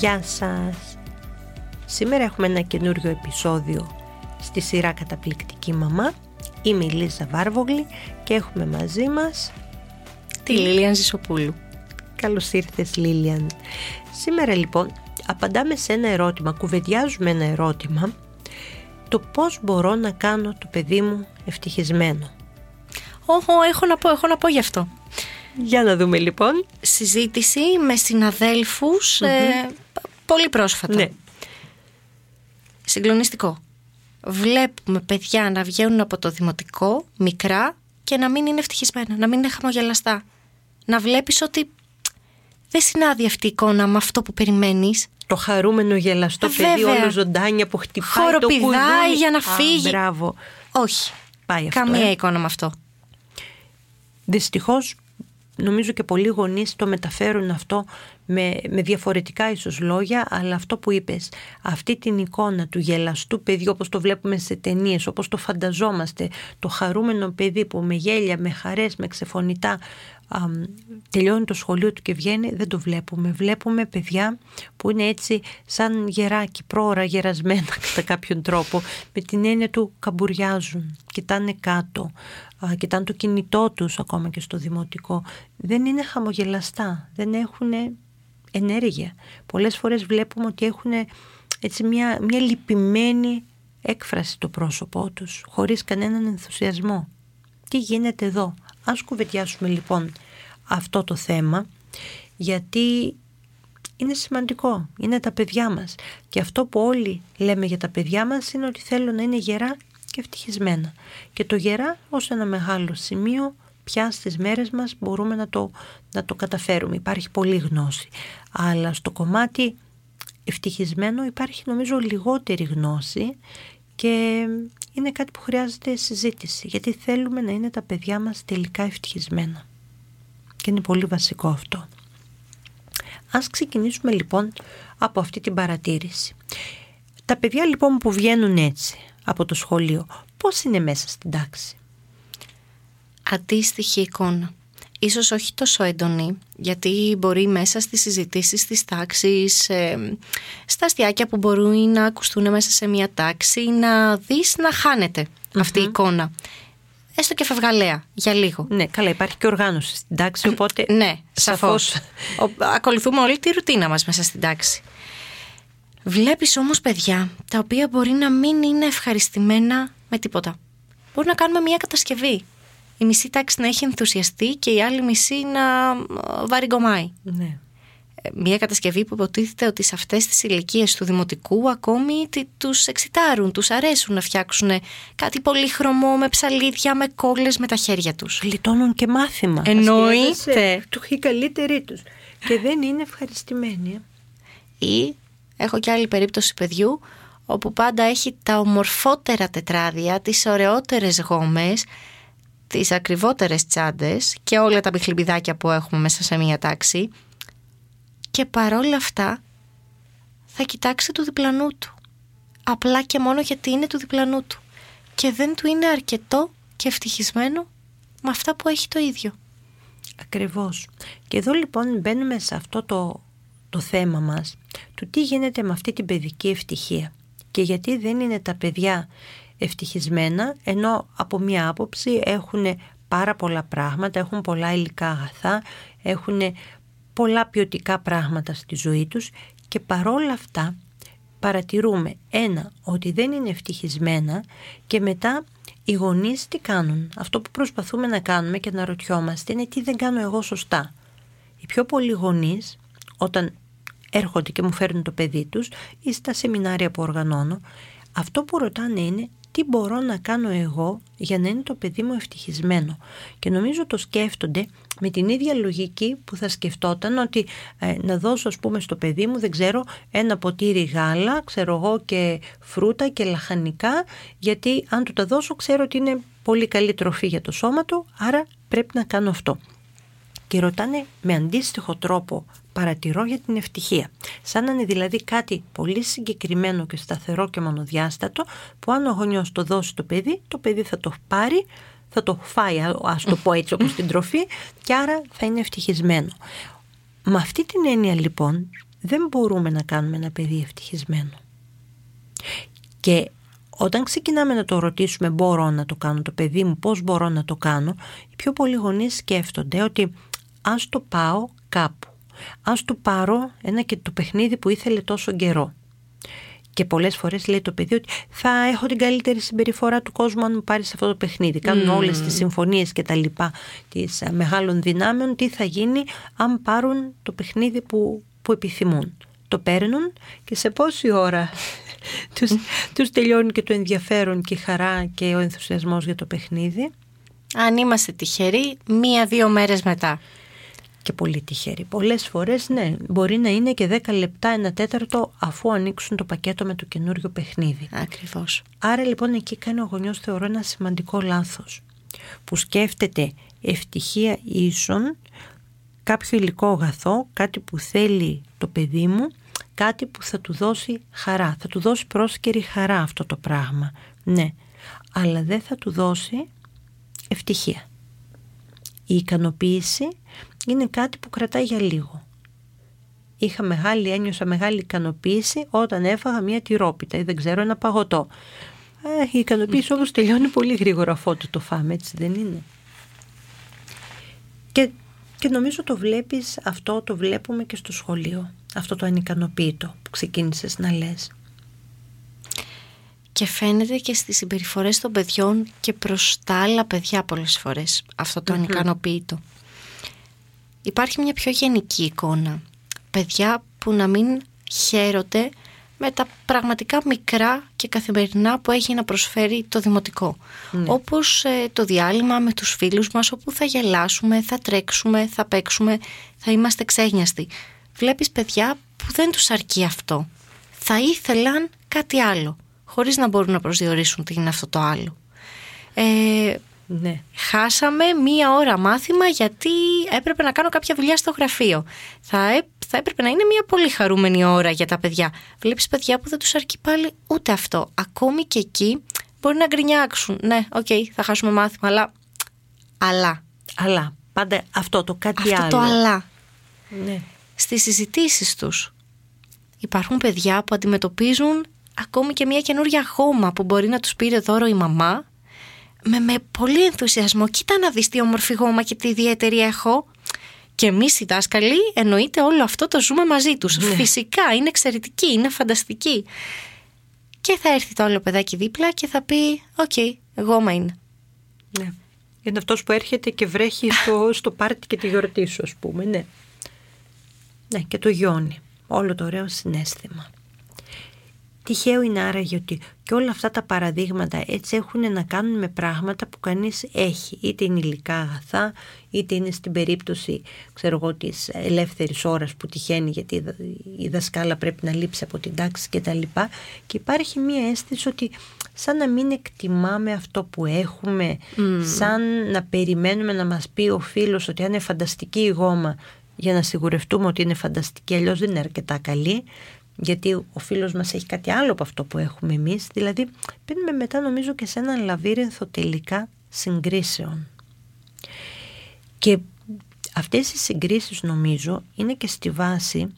Γεια σας! Σήμερα έχουμε ένα καινούριο επεισόδιο στη σειρά Καταπληκτική Μαμά. Είμαι η Λίζα Βάρβογλη και έχουμε μαζί μας τη Λίλιαν Ζησοπούλου. Καλώς ήρθες Λίλιαν. Σήμερα λοιπόν απαντάμε σε ένα ερώτημα, κουβεντιάζουμε ένα ερώτημα το πώς μπορώ να κάνω το παιδί μου ευτυχισμένο. Όχο, έχω να πω, έχω να πω γι' αυτό. Για να δούμε λοιπόν. Συζήτηση με συναδέλφους ε, πολύ πρόσφατα. Ναι. Συγκλονιστικό. Βλέπουμε παιδιά να βγαίνουν από το δημοτικό μικρά και να μην είναι ευτυχισμένα, να μην είναι χαμογελαστά. Να βλέπεις ότι δεν συνάδει αυτή η εικόνα με αυτό που περιμένεις. Το χαρούμενο γελαστό Ε, παιδί βέβαια. όλο ζωντάνια που χτυπάει το Χοροπηδάει κουδούνι. για να Α, φύγει. μπράβο. Όχι. Πάει αυτό, Καμία ε. εικόνα με αυτό. Δυστυχώς νομίζω και πολλοί γονείς το μεταφέρουν αυτό με, με διαφορετικά ίσως λόγια αλλά αυτό που είπες αυτή την εικόνα του γελαστού παιδιού όπως το βλέπουμε σε ταινίες όπως το φανταζόμαστε το χαρούμενο παιδί που με γέλια, με χαρές, με ξεφωνητά αμ, τελειώνει το σχολείο του και βγαίνει δεν το βλέπουμε. Βλέπουμε παιδιά που είναι έτσι σαν γεράκι πρόωρα γερασμένα κατά κάποιον τρόπο με την έννοια του καμπουριάζουν κοιτάνε κάτω α, κοιτάνε το κινητό τους ακόμα και στο δημοτικό. Δεν είναι χαμογελαστά δεν έχουν ενέργεια. Πολλές φορές βλέπουμε ότι έχουν έτσι μια, μια λυπημένη έκφραση το πρόσωπό τους χωρίς κανέναν ενθουσιασμό. Τι γίνεται εδώ; Ας κουβεντιάσουμε λοιπόν αυτό το θέμα γιατί είναι σημαντικό, είναι τα παιδιά μας. Και αυτό που όλοι λέμε για τα παιδιά μας είναι ότι θέλουν να είναι γερά και ευτυχισμένα. Και το γερά ως ένα μεγάλο σημείο πια στις μέρες μας μπορούμε να το, να το καταφέρουμε. Υπάρχει πολλή γνώση. Αλλά στο κομμάτι ευτυχισμένο υπάρχει νομίζω λιγότερη γνώση και είναι κάτι που χρειάζεται συζήτηση γιατί θέλουμε να είναι τα παιδιά μας τελικά ευτυχισμένα και είναι πολύ βασικό αυτό. Ας ξεκινήσουμε λοιπόν από αυτή την παρατήρηση. Τα παιδιά λοιπόν που βγαίνουν έτσι από το σχολείο, πώς είναι μέσα στην τάξη; Αντίστοιχη εικόνα. Ίσως όχι τόσο έντονη, γιατί μπορεί μέσα στις συζητήσεις της τάξης, ε, στα αστιάκια που μπορούν να ακουστούν μέσα σε μια τάξη, να δεις να χάνεται αυτή η εικόνα. Έστω και φευγαλέα, για λίγο. Ναι, καλά υπάρχει και οργάνωση στην τάξη, οπότε Ναι, σαφώς. Ο- Ακολουθούμε όλη τη ρουτίνα μας μέσα στην τάξη. Βλέπεις όμως παιδιά τα οποία μπορεί να μην είναι ευχαριστημένα με τίποτα. Μπορεί να κάνουμε μια κατασκευή. Η μισή τάξη να έχει ενθουσιαστεί και η άλλη μισή να ε, βαριγκομάει. Ναι. Ε, Μια κατασκευή που υποτίθεται ότι σε αυτές τις ηλικίες του δημοτικού ακόμη τι- τους εξητάρουν, τους αρέσουν να φτιάξουν κάτι πολύχρωμο με ψαλίδια, με κόλλες με τα χέρια τους. Γλιτώνουν και μάθημα. Εννοείται. Ασκέδασε, Του έχει καλύτερη τους. Και δεν είναι ευχαριστημένοι. ε. Ή έχω και άλλη περίπτωση παιδιού όπου πάντα έχει τα ομορφότερα τετράδια, τις ωραιότερες γόμες, τις ακριβότερες τσάντες και όλα τα πιχλιμπιδάκια που έχουμε μέσα σε μία τάξη και παρόλα αυτά θα κοιτάξει του διπλανού του. Απλά και μόνο γιατί είναι του διπλανού του. Και δεν του είναι αρκετό και ευτυχισμένο με αυτά που έχει το ίδιο. Ακριβώς. Και εδώ λοιπόν μπαίνουμε σε αυτό το, το θέμα μας του τι γίνεται με αυτή την παιδική ευτυχία και γιατί δεν είναι τα παιδιά ευτυχισμένα ενώ από μία άποψη έχουν πάρα πολλά πράγματα, έχουν πολλά υλικά αγαθά, έχουν πολλά ποιοτικά πράγματα στη ζωή τους και παρόλα αυτά παρατηρούμε ένα ότι δεν είναι ευτυχισμένα και μετά οι γονείς τι κάνουν. Αυτό που προσπαθούμε να κάνουμε και να ρωτιόμαστε είναι τι δεν κάνω εγώ σωστά. Οι πιο πολλοί γονείς όταν έρχονται και μου φέρνουν το παιδί τους ή στα σεμινάρια που οργανώνω αυτό που ρωτάνε είναι τι μπορώ να κάνω εγώ για να είναι το παιδί μου ευτυχισμένο; Και νομίζω το σκέφτονται με την ίδια λογική που θα σκεφτόταν ότι ε, να δώσω ας πούμε στο παιδί μου δεν ξέρω ένα ποτήρι γάλα ξέρω εγώ και φρούτα και λαχανικά γιατί αν του τα δώσω ξέρω ότι είναι πολύ καλή τροφή για το σώμα του άρα πρέπει να κάνω αυτό και ρωτάνε με αντίστοιχο τρόπο παρατηρώ για την ευτυχία. Σαν να είναι δηλαδή κάτι πολύ συγκεκριμένο και σταθερό και μονοδιάστατο που αν ο γονιός το δώσει το παιδί, το παιδί θα το πάρει, θα το φάει ας το πω έτσι όπως την τροφή και άρα θα είναι ευτυχισμένο. Με αυτή την έννοια λοιπόν δεν μπορούμε να κάνουμε ένα παιδί ευτυχισμένο. Και όταν ξεκινάμε να το ρωτήσουμε μπορώ να το κάνω το παιδί μου, πώς μπορώ να το κάνω, οι πιο πολλοί γονείς σκέφτονται ότι ας το πάω κάπου. Ας του πάρω ένα και το παιχνίδι που ήθελε τόσο καιρό. Και πολλές φορές λέει το παιδί ότι θα έχω την καλύτερη συμπεριφορά του κόσμου αν μου πάρεις αυτό το παιχνίδι. Κάνουν mm. όλες τις συμφωνίες και τα λοιπά της ε, μεγάλων δυνάμεων τι θα γίνει αν πάρουν το παιχνίδι που, που επιθυμούν. Το παίρνουν και σε πόση ώρα τους, τους τελειώνει και το ενδιαφέρον και η χαρά και ο ενθουσιασμός για το παιχνίδι. Αν είμαστε τυχεροί, μία-δύο μέρες μετά και πολύ τυχεροί. Πολλές φορές ναι, μπορεί να είναι και 10 λεπτά, ένα τέταρτο αφού ανοίξουν το πακέτο με το καινούριο παιχνίδι. Ακριβώς. Άρα λοιπόν εκεί κάνει ο γονιός θεωρώ ένα σημαντικό λάθος που σκέφτεται ευτυχία ίσον κάποιο υλικό αγαθό, κάτι που θέλει το παιδί μου, κάτι που θα του δώσει χαρά, θα του δώσει πρόσκαιρη χαρά αυτό το πράγμα. Ναι, αλλά δεν θα του δώσει ευτυχία. Η ικανοποίηση είναι κάτι που κρατάει για λίγο. Είχα μεγάλη, ένιωσα μεγάλη ικανοποίηση όταν έφαγα μια τυρόπιτα ή δεν ξέρω ένα παγωτό. Ε, η ικανοποίηση όμως τελειώνει πολύ γρήγορα αφού το φάμε, έτσι δεν είναι. Και, και νομίζω το βλέπεις αυτό, το βλέπουμε και στο σχολείο. Αυτό το ανικανοποίητο που ξεκίνησες να λες. Και φαίνεται και στις συμπεριφορές των παιδιών και προς τα άλλα παιδιά πολλές φορές αυτό το mm ανικανοποίητο υπάρχει μια πιο γενική εικόνα. Παιδιά που να μην χαίρονται με τα πραγματικά μικρά και καθημερινά που έχει να προσφέρει το δημοτικό. Ναι. Όπως ε, το διάλειμμα με τους φίλους μας όπου θα γελάσουμε, θα τρέξουμε, θα παίξουμε, θα είμαστε ξέγνιαστοι. Βλέπεις παιδιά που δεν τους αρκεί αυτό. Θα ήθελαν κάτι άλλο, χωρίς να μπορούν να προσδιορίσουν τι είναι αυτό το άλλο. Ε, ναι. Χάσαμε μία ώρα μάθημα γιατί έπρεπε να κάνω κάποια δουλειά στο γραφείο. Θα, θα έπρεπε να είναι μία πολύ χαρούμενη ώρα για τα παιδιά. Βλέπεις παιδιά που δεν τους αρκεί πάλι ούτε αυτό. Ακόμη και εκεί μπορεί να γκρινιάξουν. Ναι, OK, okay, θα χάσουμε μάθημα, αλλά... Αλλά. Αλλά. Πάντα αυτό το κάτι αυτό άλλο. Αυτό το αλλά. Ναι. Στις συζητήσεις τους υπάρχουν παιδιά που αντιμετωπίζουν ακόμη και μια καινούρια γόμα που μπορεί να τους πήρε δώρο η μαμά με, με πολύ ενθουσιασμό. Κοίτα να δεις τι όμορφη γόμα και τι ιδιαίτερη έχω. Και εμείς οι δάσκαλοι εννοείται όλο αυτό το ζούμε μαζί τους. Ναι. Φυσικά είναι εξαιρετική, είναι φανταστική. Και θα έρθει το άλλο παιδάκι δίπλα και θα πει «OK, okay, γόμα είναι». Ναι. Είναι αυτός που έρχεται και βρέχει στο, στο πάρτι και τη γιορτή σου ας πούμε, ναι. Ναι, και το γειώνει. Όλο το ωραίο συναίσθημα. Τυχαίο είναι άραγε ότι και όλα αυτά τα παραδείγματα έτσι έχουν να κάνουν με πράγματα που κανείς έχει. Είτε είναι υλικά αγαθά, είτε είναι στην περίπτωση ξέρω εγώ, της ελεύθερης ώρας που τυχαίνει γιατί η δασκάλα πρέπει να λείψει από την τάξη κτλ. Και, και υπάρχει μία αίσθηση ότι σαν να μην εκτιμάμε αυτό που έχουμε, σαν να περιμένουμε να μας πει ο φίλος ότι αν είναι φανταστική η γόμα για να σιγουρευτούμε ότι είναι φανταστική, αλλιώς δεν είναι αρκετά καλή γιατί ο φίλος μας έχει κάτι άλλο από αυτό που έχουμε εμείς. Δηλαδή παίρνουμε μετά νομίζω και σε ένα λαβύρινθο τελικά συγκρίσεων. Και αυτές οι συγκρίσεις νομίζω είναι και στη βάση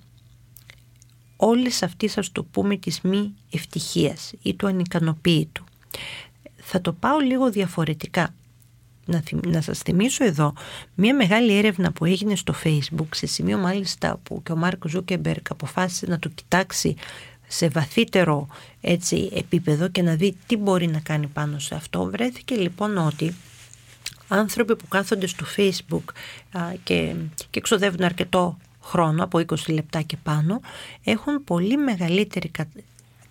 όλης αυτής ας το πούμε της μη ευτυχίας ή του ανικανοποίητου. Θα το πάω λίγο διαφορετικά να, να σας θυμίσω εδώ μια μεγάλη έρευνα που έγινε στο facebook σε σημείο μάλιστα που και ο Μαρκ Ζούκερμπεργκ αποφάσισε να το κοιτάξει σε βαθύτερο έτσι, επίπεδο και να δει τι μπορεί να κάνει πάνω σε αυτό. Βρέθηκε λοιπόν ότι άνθρωποι που κάθονται στο facebook και, και εξοδεύουν αρκετό χρόνο από 20 λεπτά και πάνω έχουν πολύ μεγαλύτερη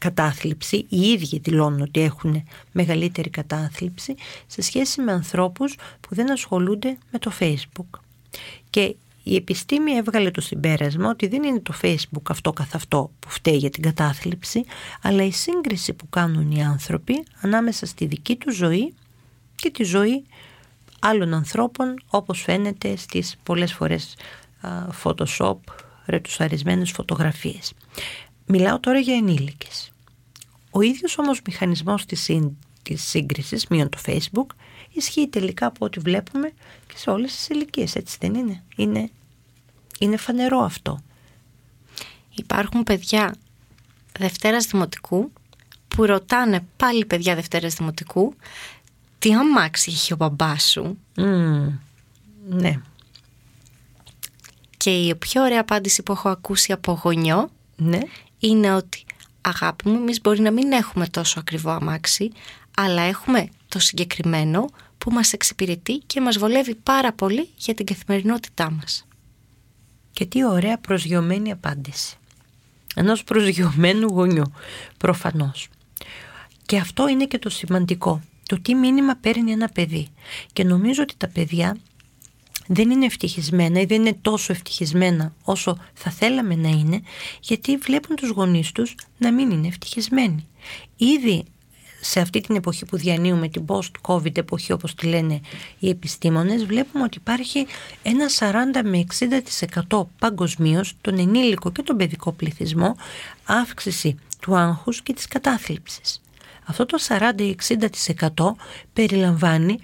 κατάθλιψη, οι ίδιοι δηλώνουν ότι έχουν μεγαλύτερη κατάθλιψη σε σχέση με ανθρώπους που δεν ασχολούνται με το facebook. Και η επιστήμη έβγαλε το συμπέρασμα ότι δεν είναι το facebook αυτό καθ' αυτό που φταίει για την κατάθλιψη, αλλά η σύγκριση που κάνουν οι άνθρωποι ανάμεσα στη δική τους ζωή και τη ζωή άλλων ανθρώπων όπως φαίνεται στις πολλές φορές Photoshop ρετουσαρισμένες φωτογραφίες. Μιλάω τώρα για ενήλικες. Ο ίδιος όμως μηχανισμός της, σύν, της σύγκρισης, μείον το facebook, ισχύει τελικά από ό,τι βλέπουμε και σε όλες τις ηλικίες, έτσι δεν είναι; είναι. Είναι φανερό αυτό. Υπάρχουν παιδιά Δευτέρας Δημοτικού που ρωτάνε πάλι παιδιά Δευτέρας Δημοτικού τι αμάξι έχει ο μπαμπάς σου; ναι. Και η πιο ωραία απάντηση που έχω ακούσει από γονιό ναι. είναι ότι αγάπη μου, εμείς μπορεί να μην έχουμε τόσο ακριβό αμάξι, αλλά έχουμε το συγκεκριμένο που μας εξυπηρετεί και μας βολεύει πάρα πολύ για την καθημερινότητά μας. Και τι ωραία προσγειωμένη απάντηση. Ενός προσγειωμένου γονιού, προφανώς. Και αυτό είναι και το σημαντικό. Το τι μήνυμα παίρνει ένα παιδί. Και νομίζω ότι τα παιδιά δεν είναι ευτυχισμένα ή δεν είναι τόσο ευτυχισμένα όσο θα θέλαμε να είναι γιατί βλέπουν τους γονείς τους να μην είναι ευτυχισμένοι. Ήδη σε αυτή την εποχή που διανύουμε, την post-covid εποχή όπως τη λένε οι επιστήμονες, βλέπουμε ότι υπάρχει ένα 40 με 60% παγκοσμίως τον ενήλικο και τον παιδικό πληθυσμό αύξηση του άγχους και της κατάθλιψης. Αυτό το 40-60% περιλαμβάνει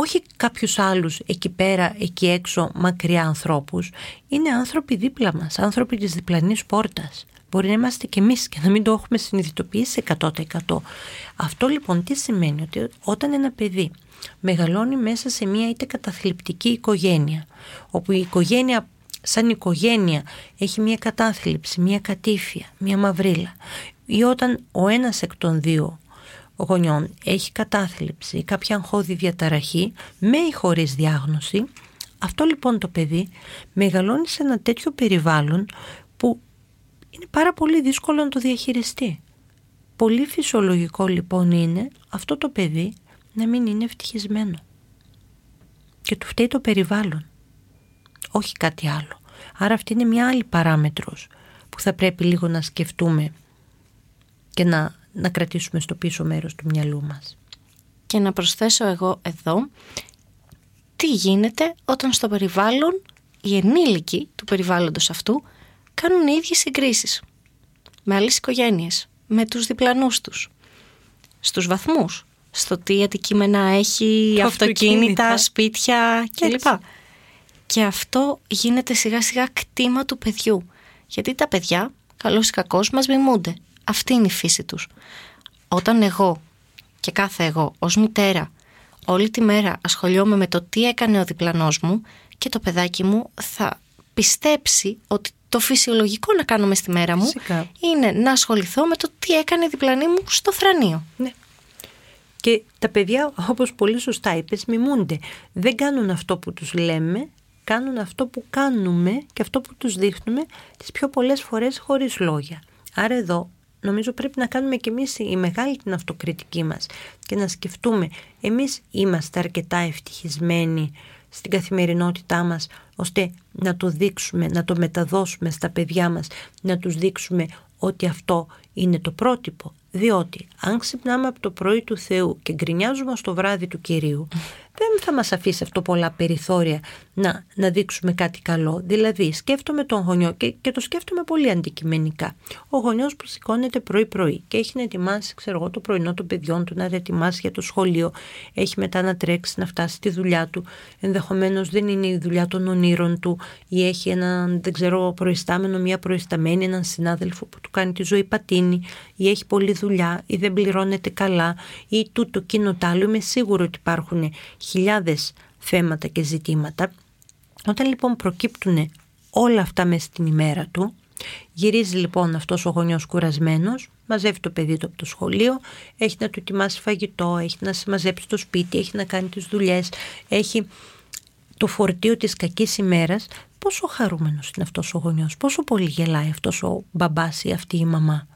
όχι κάποιους άλλους εκεί πέρα, εκεί έξω, μακριά ανθρώπους. Είναι άνθρωποι δίπλα μας, άνθρωποι της διπλανής πόρτας. Μπορεί να είμαστε και εμείς και να μην το έχουμε συνειδητοποιήσει 100%. Αυτό λοιπόν τι σημαίνει ότι όταν ένα παιδί μεγαλώνει μέσα σε μια είτε καταθλιπτική οικογένεια, όπου η οικογένεια σαν οικογένεια έχει μια κατάθλιψη, μια κατήφια, μια μαυρίλα, ή όταν ο ένας εκ των δύο γονιών έχει κατάθλιψη ή κάποια αγχώδη διαταραχή με ή χωρίς διάγνωση, αυτό λοιπόν το παιδί μεγαλώνει σε ένα τέτοιο περιβάλλον που είναι πάρα πολύ δύσκολο να το διαχειριστεί. Πολύ φυσιολογικό λοιπόν είναι αυτό το παιδί να μην είναι ευτυχισμένο. Και του φταίει το περιβάλλον, όχι κάτι άλλο. Άρα αυτή είναι μια άλλη παράμετρος που θα πρέπει λίγο να σκεφτούμε και να να κρατήσουμε στο πίσω μέρος του μυαλού μας. Και να προσθέσω εγώ εδώ τι γίνεται όταν στο περιβάλλον οι ενήλικοι του περιβάλλοντος αυτού κάνουν οι ίδιες συγκρίσεις με άλλες οικογένειες, με τους διπλανούς τους, στους βαθμούς, στο τι αντικείμενα έχει, αυτοκίνητα, σπίτια κλπ. Και αυτό γίνεται σιγά σιγά κτήμα του παιδιού. Γιατί τα παιδιά, καλώς ή κακώς, μας μιμούνται. Αυτή είναι η φύση τους. Όταν εγώ και κάθε εγώ ως μητέρα όλη τη μέρα ασχολιόμαι με το τι έκανε ο διπλανός μου και το παιδάκι μου θα πιστέψει ότι το φυσιολογικό να κάνουμε στη μέρα μου είναι να ασχοληθώ με το τι έκανε η διπλανή μου στο θρανείο. Ναι. Και τα παιδιά, όπως πολύ σωστά είπες, μιμούνται. Δεν κάνουν αυτό που τους λέμε, κάνουν αυτό που κάνουμε και αυτό που τους δείχνουμε τις πιο πολλές φορές χωρίς λόγια. Άρα εδώ νομίζω πρέπει να κάνουμε και εμείς η μεγάλη την αυτοκριτική μας και να σκεφτούμε εμείς είμαστε αρκετά ευτυχισμένοι στην καθημερινότητά μας ώστε να το δείξουμε, να το μεταδώσουμε στα παιδιά μας, να τους δείξουμε ότι αυτό είναι το πρότυπο. Διότι αν ξυπνάμε από το πρωί του Θεού και γκρινιάζουμε στο βράδυ του Κυρίου, δεν θα μας αφήσει αυτό πολλά περιθώρια να, να δείξουμε κάτι καλό. Δηλαδή σκέφτομαι τον γονιό και, και το σκέφτομαι πολύ αντικειμενικά. Ο γονιός που σηκώνεται πρωί-πρωί και έχει να ετοιμάσει ξέρω εγώ, το πρωινό των παιδιών του, να ετοιμάσει για το σχολείο, έχει μετά να τρέξει να φτάσει στη δουλειά του, ενδεχομένως δεν είναι η δουλειά των ονείρων του ή έχει έναν δεν ξέρω προϊστάμενο, μια προϊσταμένη, έναν συνάδελφο που του κάνει τη ζωή πατίνη ή έχει πολλή δουλειά ή δεν πληρώνεται καλά ή τούτο εκείνο τ' άλλο. Είμαι σίγουρο ότι υπάρχουν χιλιάδες θέματα και ζητήματα. Όταν λοιπόν προκύπτουν όλα αυτά μέσα στην ημέρα του, γυρίζει λοιπόν αυτός ο γονιός κουρασμένος, μαζεύει το παιδί του από το σχολείο, έχει να του ετοιμάσει φαγητό, έχει να μαζέψει το σπίτι, έχει να κάνει τις δουλειές, έχει το φορτίο της κακής ημέρας, πόσο χαρούμενος είναι αυτός ο γονιός, πόσο πολύ γελάει αυτός ο μπαμπάς ή αυτή η μαμά,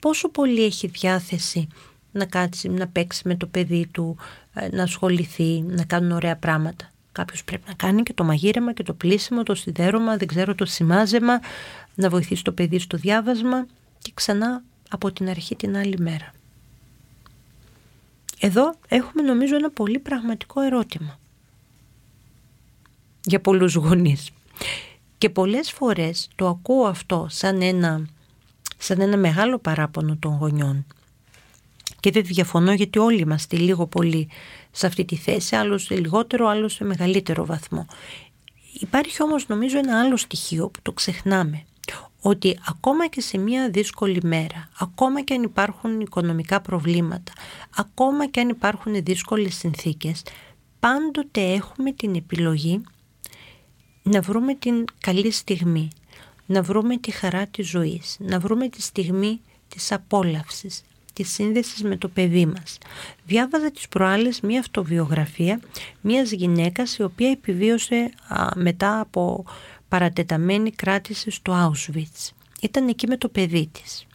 πόσο πολύ έχει διάθεση να κάτσει, να παίξει με το παιδί του, ε, να ασχοληθεί, να κάνουν ωραία πράγματα. Κάποιος πρέπει να κάνει και το μαγείρεμα και το πλήσιμο, το σιδέρωμα, δεν ξέρω, το σημάζεμα, να βοηθήσει το παιδί στο διάβασμα και ξανά από την αρχή την άλλη μέρα. Εδώ έχουμε νομίζω ένα πολύ πραγματικό ερώτημα για πολλούς γονείς. Και πολλές φορές το ακούω αυτό σαν ένα, σαν ένα μεγάλο παράπονο των γονιών. Και δεν διαφωνώ γιατί όλοι είμαστε λίγο πολύ σε αυτή τη θέση, άλλος σε λιγότερο, άλλος σε μεγαλύτερο βαθμό. Υπάρχει όμως νομίζω ένα άλλο στοιχείο που το ξεχνάμε. Ότι ακόμα και σε μια δύσκολη μέρα, ακόμα και αν υπάρχουν οικονομικά προβλήματα, ακόμα και αν υπάρχουν δύσκολες συνθήκες, πάντοτε έχουμε την επιλογή να βρούμε την καλή στιγμή, να βρούμε τη χαρά της ζωής, να βρούμε τη στιγμή της απόλαυσης, τη σύνδεσης με το παιδί μας. Διάβαζα τις προάλλες μία αυτοβιογραφία μίας γυναίκας η οποία επιβίωσε μετά από παρατεταμένη κράτηση στο Auschwitz. Ήταν εκεί με το παιδί της.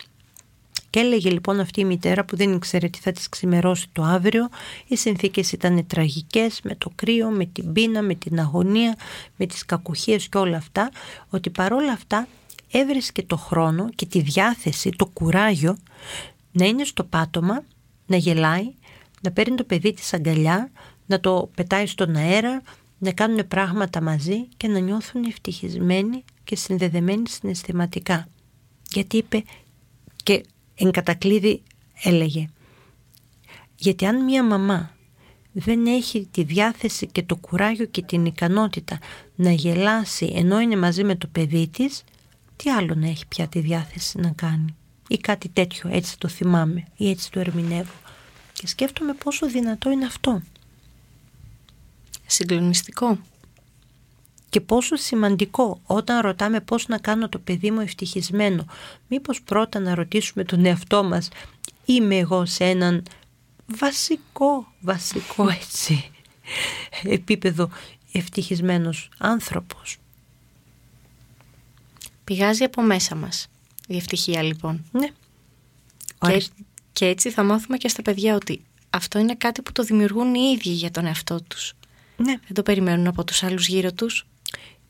Και έλεγε λοιπόν αυτή η μητέρα που δεν ήξερε τι θα της ξημερώσει το αύριο. Οι συνθήκες ήταν τραγικές με το κρύο, με την πείνα, με την αγωνία, με τις κακουχίες και όλα αυτά. Ότι παρόλα αυτά έβρισκε το χρόνο και τη διάθεση, το κουράγιο να είναι στο πάτωμα, να γελάει, να παίρνει το παιδί της αγκαλιά, να το πετάει στον αέρα, να κάνουν πράγματα μαζί και να νιώθουν ευτυχισμένοι και συνδεδεμένοι συναισθηματικά. Γιατί είπε και εν κατακλείδη έλεγε γιατί αν μια μαμά δεν έχει τη διάθεση και το κουράγιο και την ικανότητα να γελάσει ενώ είναι μαζί με το παιδί της τι άλλο να έχει πια τη διάθεση να κάνει ή κάτι τέτοιο έτσι το θυμάμαι ή έτσι το ερμηνεύω και σκέφτομαι πόσο δυνατό είναι αυτό συγκλονιστικό και πόσο σημαντικό όταν ρωτάμε πώς να κάνω το παιδί μου ευτυχισμένο. Μήπως πρώτα να ρωτήσουμε τον εαυτό μας είμαι εγώ σε έναν βασικό, βασικό έτσι επίπεδο ευτυχισμένος άνθρωπος. Πηγάζει από μέσα μας η ευτυχία λοιπόν. Ναι. Και, και έτσι θα μάθουμε και στα παιδιά ότι αυτό είναι κάτι που το δημιουργούν οι ίδιοι για τον εαυτό τους. Ναι. Δεν το περιμένουν από τους άλλους γύρω τους.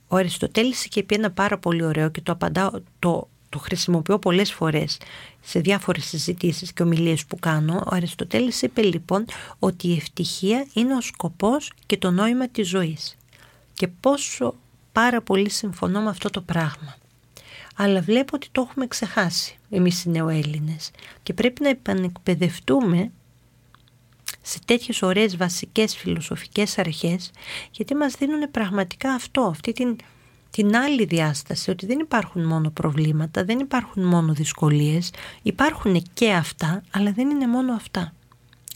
Ο Αριστοτέλης είχε πει ένα πάρα πολύ ωραίο και το απαντάω, το, το χρησιμοποιώ πολλές φορές σε διάφορες συζητήσεις και ομιλίες που κάνω. Ο Αριστοτέλης είπε λοιπόν ότι η ευτυχία είναι ο σκοπός και το νόημα της ζωής. Και πόσο πάρα πολύ συμφωνώ με αυτό το πράγμα. Αλλά βλέπω ότι το έχουμε ξεχάσει εμείς οι νεοέλληνες και πρέπει να επανεκπαιδευτούμε σε τέτοιες ωραίες βασικές φιλοσοφικές αρχές γιατί μας δίνουν πραγματικά αυτό, αυτή την, την άλλη διάσταση ότι δεν υπάρχουν μόνο προβλήματα, δεν υπάρχουν μόνο δυσκολίες, υπάρχουν και αυτά αλλά δεν είναι μόνο αυτά.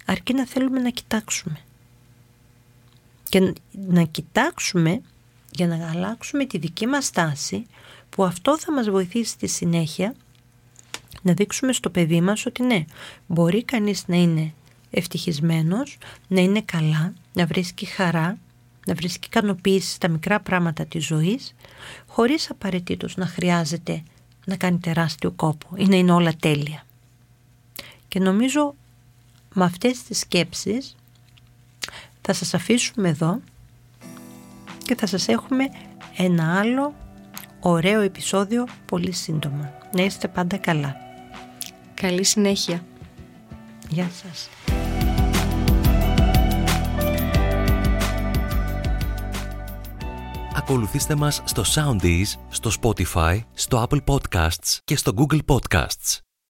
Αρκεί να θέλουμε να κοιτάξουμε. Και να κοιτάξουμε για να αλλάξουμε τη δική μας στάση που αυτό θα μας βοηθήσει στη συνέχεια να δείξουμε στο παιδί μας ότι ναι, μπορεί κανείς να είναι ευτυχισμένος, να είναι καλά, να βρίσκει χαρά, να βρίσκει ικανοποίηση στα μικρά πράγματα της ζωής, χωρίς απαραίτητος να χρειάζεται να κάνει τεράστιο κόπο ή να είναι όλα τέλεια. Και νομίζω με αυτές τις σκέψεις θα σας αφήσουμε εδώ και θα σας έχουμε ένα άλλο ωραίο επεισόδιο πολύ σύντομα. Να είστε πάντα καλά. Καλή συνέχεια. Γεια σας. Ακολουθήστε μας στο Soundees, στο Spotify, στο Apple Podcasts και στο Google Podcasts.